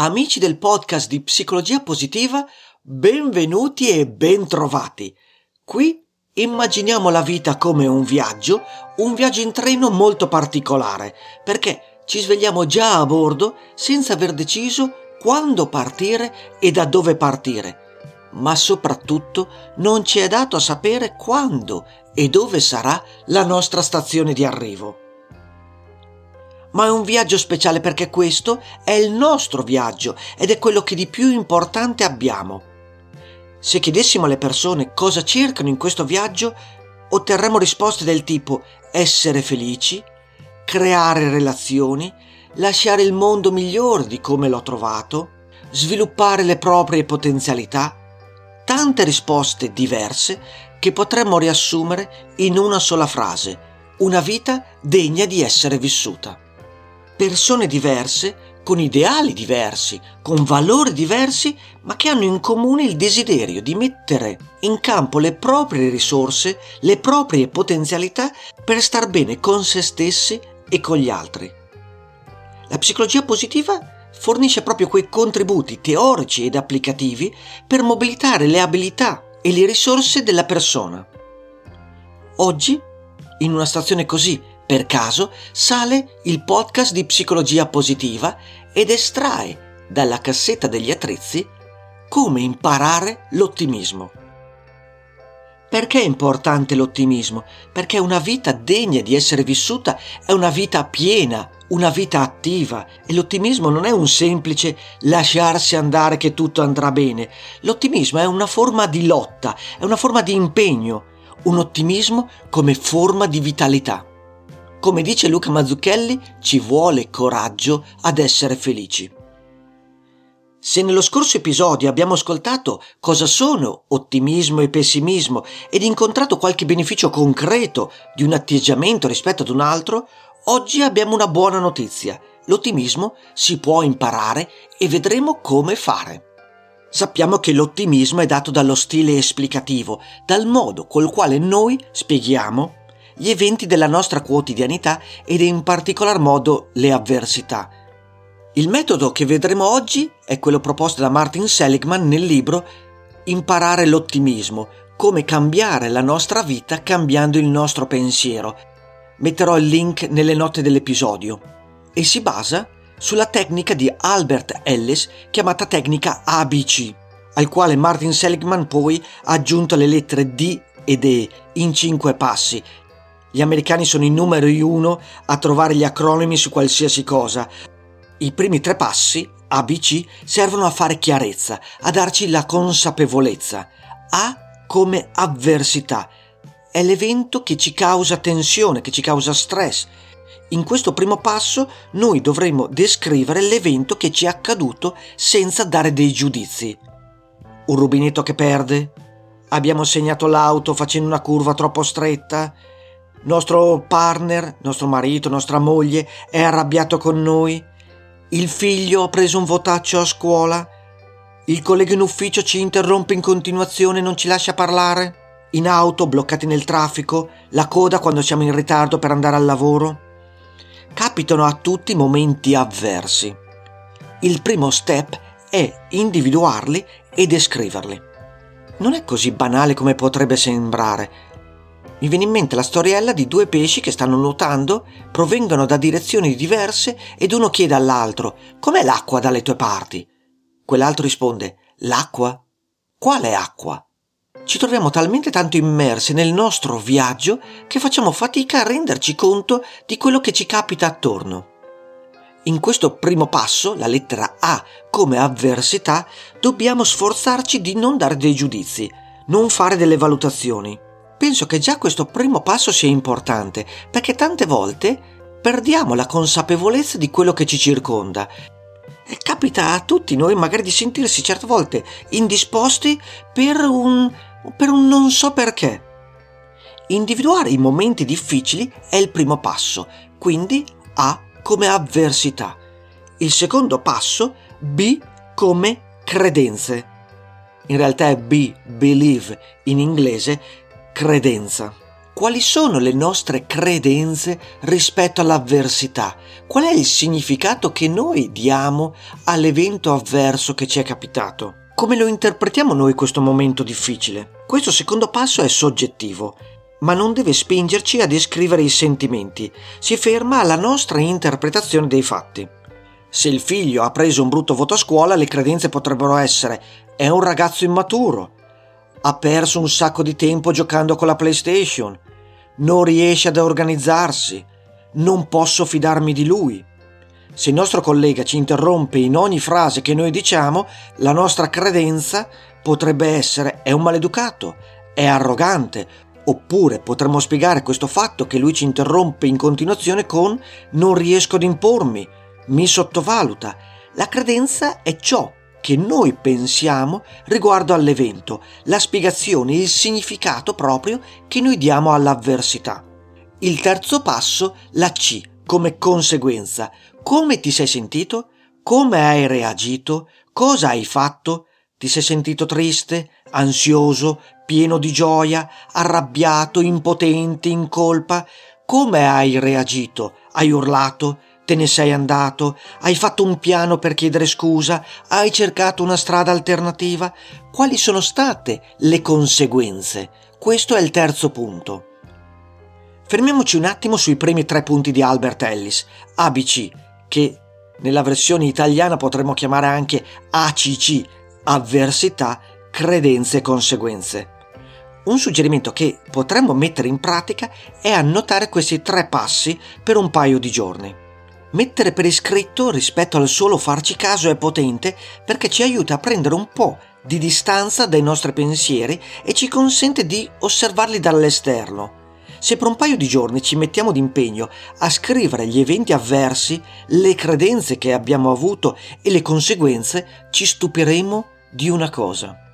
Amici del podcast di Psicologia Positiva, benvenuti e bentrovati. Qui immaginiamo la vita come un viaggio, un viaggio in treno molto particolare, perché ci svegliamo già a bordo senza aver deciso quando partire e da dove partire. Ma soprattutto non ci è dato a sapere quando e dove sarà la nostra stazione di arrivo ma è un viaggio speciale perché questo è il nostro viaggio ed è quello che di più importante abbiamo. Se chiedessimo alle persone cosa cercano in questo viaggio, otterremo risposte del tipo essere felici, creare relazioni, lasciare il mondo migliore di come l'ho trovato, sviluppare le proprie potenzialità, tante risposte diverse che potremmo riassumere in una sola frase, una vita degna di essere vissuta persone diverse, con ideali diversi, con valori diversi, ma che hanno in comune il desiderio di mettere in campo le proprie risorse, le proprie potenzialità per star bene con se stessi e con gli altri. La psicologia positiva fornisce proprio quei contributi teorici ed applicativi per mobilitare le abilità e le risorse della persona. Oggi, in una stazione così per caso sale il podcast di psicologia positiva ed estrae dalla cassetta degli attrezzi come imparare l'ottimismo. Perché è importante l'ottimismo? Perché una vita degna di essere vissuta è una vita piena, una vita attiva e l'ottimismo non è un semplice lasciarsi andare che tutto andrà bene. L'ottimismo è una forma di lotta, è una forma di impegno, un ottimismo come forma di vitalità. Come dice Luca Mazzucchelli, ci vuole coraggio ad essere felici. Se nello scorso episodio abbiamo ascoltato cosa sono ottimismo e pessimismo ed incontrato qualche beneficio concreto di un atteggiamento rispetto ad un altro, oggi abbiamo una buona notizia. L'ottimismo si può imparare e vedremo come fare. Sappiamo che l'ottimismo è dato dallo stile esplicativo, dal modo col quale noi spieghiamo gli eventi della nostra quotidianità ed in particolar modo le avversità. Il metodo che vedremo oggi è quello proposto da Martin Seligman nel libro Imparare l'ottimismo, come cambiare la nostra vita cambiando il nostro pensiero. Metterò il link nelle note dell'episodio e si basa sulla tecnica di Albert Ellis chiamata tecnica ABC, al quale Martin Seligman poi ha aggiunto le lettere D ed E in cinque passi gli americani sono i numeri uno a trovare gli acronimi su qualsiasi cosa. I primi tre passi, ABC, servono a fare chiarezza, a darci la consapevolezza. A come avversità. È l'evento che ci causa tensione, che ci causa stress. In questo primo passo noi dovremo descrivere l'evento che ci è accaduto senza dare dei giudizi. Un rubinetto che perde? Abbiamo segnato l'auto facendo una curva troppo stretta? Nostro partner, nostro marito, nostra moglie è arrabbiato con noi, il figlio ha preso un votaccio a scuola, il collega in ufficio ci interrompe in continuazione e non ci lascia parlare, in auto bloccati nel traffico, la coda quando siamo in ritardo per andare al lavoro. Capitano a tutti momenti avversi. Il primo step è individuarli e descriverli. Non è così banale come potrebbe sembrare, mi viene in mente la storiella di due pesci che stanno nuotando, provengono da direzioni diverse ed uno chiede all'altro Com'è l'acqua dalle tue parti? Quell'altro risponde L'acqua? Quale acqua? Ci troviamo talmente tanto immersi nel nostro viaggio che facciamo fatica a renderci conto di quello che ci capita attorno. In questo primo passo, la lettera A come avversità, dobbiamo sforzarci di non dare dei giudizi, non fare delle valutazioni penso che già questo primo passo sia importante, perché tante volte perdiamo la consapevolezza di quello che ci circonda. E capita a tutti noi magari di sentirsi certe volte indisposti per un, per un non so perché. Individuare i momenti difficili è il primo passo, quindi A come avversità. Il secondo passo, B come credenze. In realtà è B, believe in inglese, credenza. quali sono le nostre credenze rispetto all'avversità? Qual è il significato che noi diamo all'evento avverso che ci è capitato? Come lo interpretiamo noi questo momento difficile? Questo secondo passo è soggettivo, ma non deve spingerci a descrivere i sentimenti, si ferma alla nostra interpretazione dei fatti. Se il figlio ha preso un brutto voto a scuola, le credenze potrebbero essere è un ragazzo immaturo, ha perso un sacco di tempo giocando con la PlayStation, non riesce ad organizzarsi, non posso fidarmi di lui. Se il nostro collega ci interrompe in ogni frase che noi diciamo, la nostra credenza potrebbe essere è un maleducato, è arrogante, oppure potremmo spiegare questo fatto che lui ci interrompe in continuazione con non riesco ad impormi, mi sottovaluta. La credenza è ciò che noi pensiamo riguardo all'evento, la spiegazione, il significato proprio che noi diamo all'avversità. Il terzo passo, la C, come conseguenza. Come ti sei sentito? Come hai reagito? Cosa hai fatto? Ti sei sentito triste, ansioso, pieno di gioia, arrabbiato, impotente, in colpa? Come hai reagito? Hai urlato? Te ne sei andato? Hai fatto un piano per chiedere scusa? Hai cercato una strada alternativa? Quali sono state le conseguenze? Questo è il terzo punto. Fermiamoci un attimo sui primi tre punti di Albert Ellis, ABC, che nella versione italiana potremmo chiamare anche ACC, avversità, credenze e conseguenze. Un suggerimento che potremmo mettere in pratica è annotare questi tre passi per un paio di giorni. Mettere per iscritto rispetto al solo farci caso è potente perché ci aiuta a prendere un po' di distanza dai nostri pensieri e ci consente di osservarli dall'esterno. Se per un paio di giorni ci mettiamo d'impegno a scrivere gli eventi avversi, le credenze che abbiamo avuto e le conseguenze, ci stupiremo di una cosa.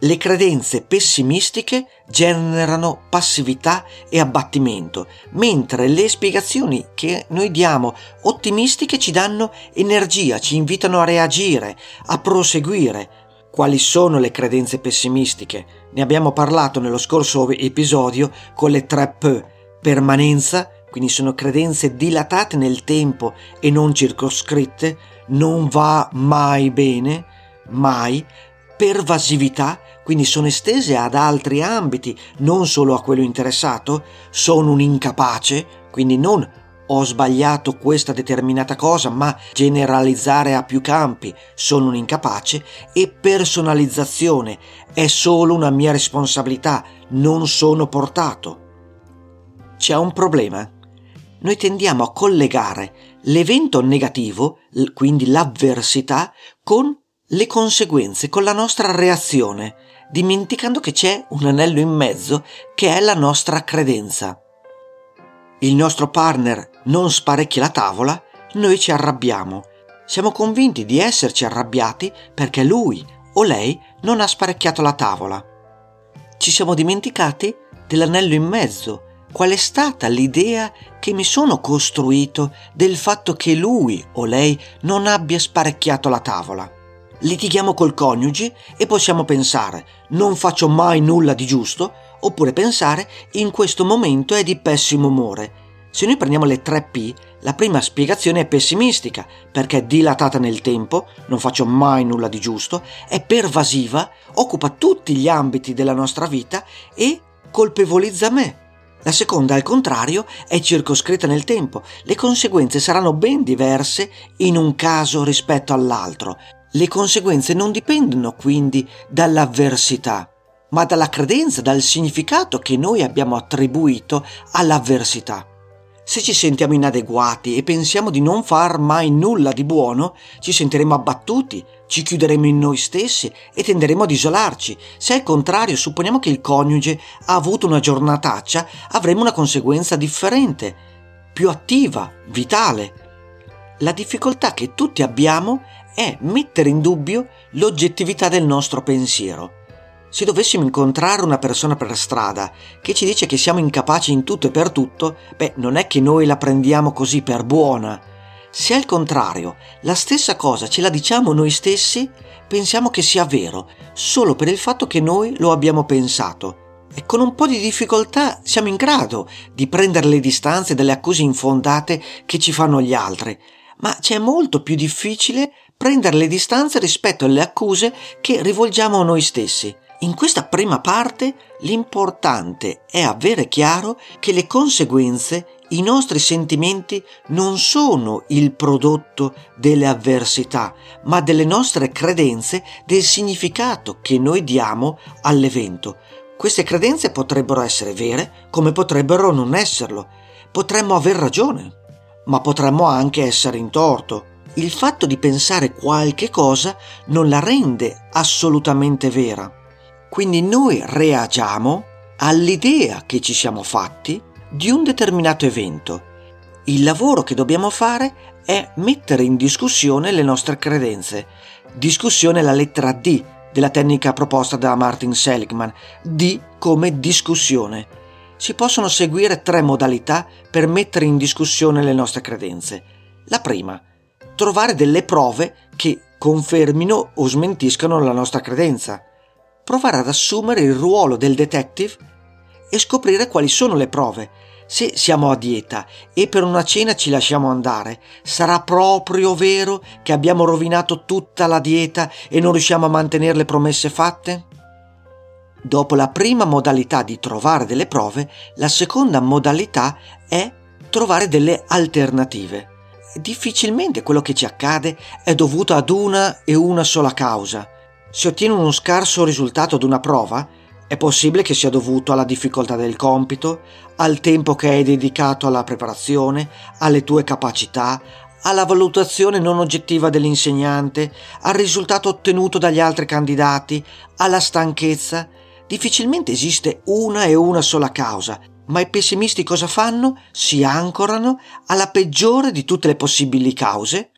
Le credenze pessimistiche generano passività e abbattimento, mentre le spiegazioni che noi diamo ottimistiche ci danno energia, ci invitano a reagire, a proseguire. Quali sono le credenze pessimistiche? Ne abbiamo parlato nello scorso episodio con le tre P. Permanenza, quindi sono credenze dilatate nel tempo e non circoscritte, non va mai bene, mai, pervasività, quindi sono estese ad altri ambiti, non solo a quello interessato, sono un incapace, quindi non ho sbagliato questa determinata cosa, ma generalizzare a più campi, sono un incapace, e personalizzazione, è solo una mia responsabilità, non sono portato. C'è un problema. Noi tendiamo a collegare l'evento negativo, quindi l'avversità, con le conseguenze con la nostra reazione, dimenticando che c'è un anello in mezzo che è la nostra credenza. Il nostro partner non sparecchia la tavola, noi ci arrabbiamo. Siamo convinti di esserci arrabbiati perché lui o lei non ha sparecchiato la tavola. Ci siamo dimenticati dell'anello in mezzo. Qual è stata l'idea che mi sono costruito del fatto che lui o lei non abbia sparecchiato la tavola? Litighiamo col coniuge e possiamo pensare non faccio mai nulla di giusto oppure pensare in questo momento è di pessimo umore. Se noi prendiamo le 3 P, la prima spiegazione è pessimistica perché è dilatata nel tempo, non faccio mai nulla di giusto, è pervasiva, occupa tutti gli ambiti della nostra vita e colpevolizza me. La seconda, al contrario, è circoscritta nel tempo. Le conseguenze saranno ben diverse in un caso rispetto all'altro. Le conseguenze non dipendono quindi dall'avversità, ma dalla credenza, dal significato che noi abbiamo attribuito all'avversità. Se ci sentiamo inadeguati e pensiamo di non far mai nulla di buono, ci sentiremo abbattuti, ci chiuderemo in noi stessi e tenderemo ad isolarci. Se al contrario supponiamo che il coniuge ha avuto una giornataccia, avremo una conseguenza differente, più attiva, vitale. La difficoltà che tutti abbiamo è mettere in dubbio l'oggettività del nostro pensiero. Se dovessimo incontrare una persona per strada che ci dice che siamo incapaci in tutto e per tutto, beh, non è che noi la prendiamo così per buona. Se al contrario la stessa cosa ce la diciamo noi stessi, pensiamo che sia vero, solo per il fatto che noi lo abbiamo pensato. e con un po' di difficoltà siamo in grado di prendere le distanze dalle accuse infondate che ci fanno gli altri, ma c'è molto più difficile prendere le distanze rispetto alle accuse che rivolgiamo a noi stessi. In questa prima parte l'importante è avere chiaro che le conseguenze, i nostri sentimenti non sono il prodotto delle avversità, ma delle nostre credenze, del significato che noi diamo all'evento. Queste credenze potrebbero essere vere come potrebbero non esserlo. Potremmo aver ragione, ma potremmo anche essere in torto. Il fatto di pensare qualche cosa non la rende assolutamente vera. Quindi noi reagiamo all'idea che ci siamo fatti di un determinato evento. Il lavoro che dobbiamo fare è mettere in discussione le nostre credenze. Discussione la lettera D della tecnica proposta da Martin Seligman, D come discussione. Si possono seguire tre modalità per mettere in discussione le nostre credenze. La prima, trovare delle prove che confermino o smentiscano la nostra credenza. Provare ad assumere il ruolo del detective e scoprire quali sono le prove se siamo a dieta e per una cena ci lasciamo andare, sarà proprio vero che abbiamo rovinato tutta la dieta e non riusciamo a mantenere le promesse fatte? Dopo la prima modalità di trovare delle prove, la seconda modalità è trovare delle alternative. Difficilmente quello che ci accade è dovuto ad una e una sola causa. Se ottieni uno scarso risultato ad una prova, è possibile che sia dovuto alla difficoltà del compito, al tempo che hai dedicato alla preparazione, alle tue capacità, alla valutazione non oggettiva dell'insegnante, al risultato ottenuto dagli altri candidati, alla stanchezza. Difficilmente esiste una e una sola causa, ma i pessimisti cosa fanno? Si ancorano alla peggiore di tutte le possibili cause,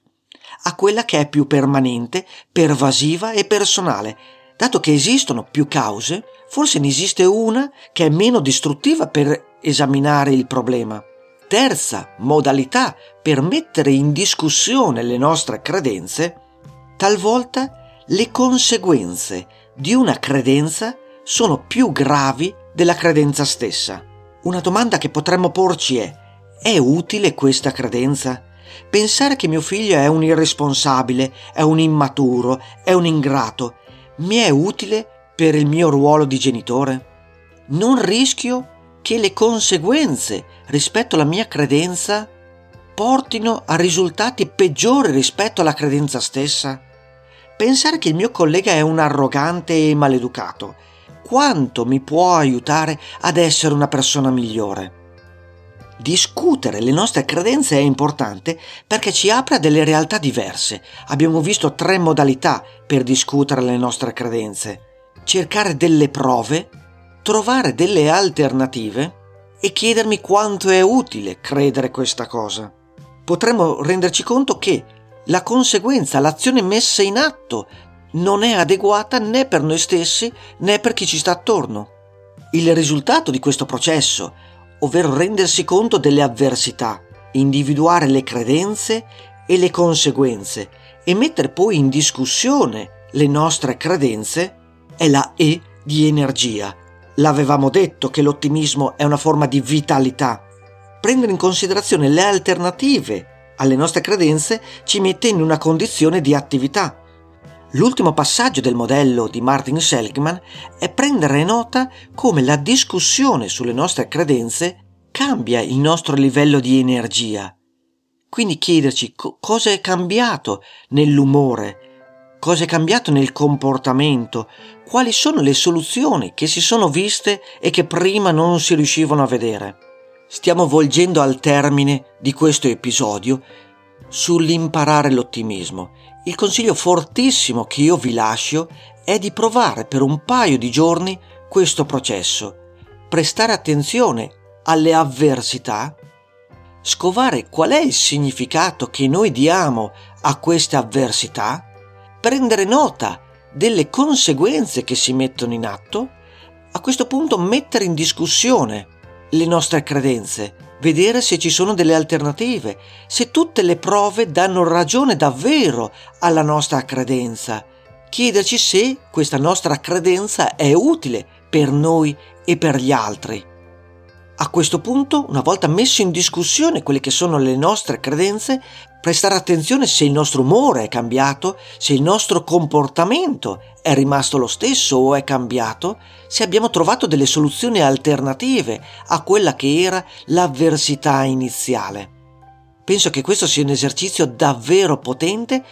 a quella che è più permanente, pervasiva e personale. Dato che esistono più cause, forse ne esiste una che è meno distruttiva per esaminare il problema. Terza modalità per mettere in discussione le nostre credenze, talvolta le conseguenze di una credenza sono più gravi della credenza stessa. Una domanda che potremmo porci è, è utile questa credenza? Pensare che mio figlio è un irresponsabile, è un immaturo, è un ingrato, mi è utile per il mio ruolo di genitore? Non rischio che le conseguenze rispetto alla mia credenza portino a risultati peggiori rispetto alla credenza stessa? Pensare che il mio collega è un arrogante e maleducato, quanto mi può aiutare ad essere una persona migliore? Discutere le nostre credenze è importante perché ci apre a delle realtà diverse. Abbiamo visto tre modalità per discutere le nostre credenze cercare delle prove, trovare delle alternative e chiedermi quanto è utile credere questa cosa. Potremmo renderci conto che la conseguenza, l'azione messa in atto non è adeguata né per noi stessi né per chi ci sta attorno. Il risultato di questo processo, ovvero rendersi conto delle avversità, individuare le credenze e le conseguenze e mettere poi in discussione le nostre credenze, è la E di energia. L'avevamo detto che l'ottimismo è una forma di vitalità. Prendere in considerazione le alternative alle nostre credenze ci mette in una condizione di attività. L'ultimo passaggio del modello di Martin Seligman è prendere nota come la discussione sulle nostre credenze cambia il nostro livello di energia. Quindi chiederci co- cosa è cambiato nell'umore, cosa è cambiato nel comportamento, quali sono le soluzioni che si sono viste e che prima non si riuscivano a vedere. Stiamo volgendo al termine di questo episodio sull'imparare l'ottimismo. Il consiglio fortissimo che io vi lascio è di provare per un paio di giorni questo processo, prestare attenzione alle avversità, scovare qual è il significato che noi diamo a queste avversità, prendere nota delle conseguenze che si mettono in atto, a questo punto mettere in discussione le nostre credenze, vedere se ci sono delle alternative, se tutte le prove danno ragione davvero alla nostra credenza, chiederci se questa nostra credenza è utile per noi e per gli altri. A questo punto, una volta messo in discussione quelle che sono le nostre credenze, prestare attenzione se il nostro umore è cambiato, se il nostro comportamento è rimasto lo stesso o è cambiato, se abbiamo trovato delle soluzioni alternative a quella che era l'avversità iniziale. Penso che questo sia un esercizio davvero potente.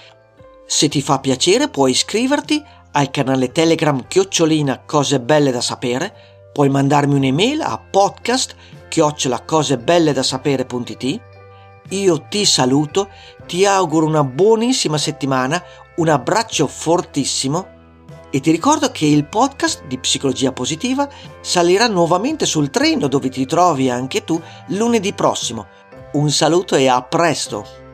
Se ti fa piacere puoi iscriverti al canale Telegram chiocciolina cose belle da sapere, puoi mandarmi un'email a podcast chiocciolacosebelledasapere.it io ti saluto, ti auguro una buonissima settimana, un abbraccio fortissimo e ti ricordo che il podcast di Psicologia Positiva salirà nuovamente sul treno dove ti trovi anche tu lunedì prossimo. Un saluto e a presto!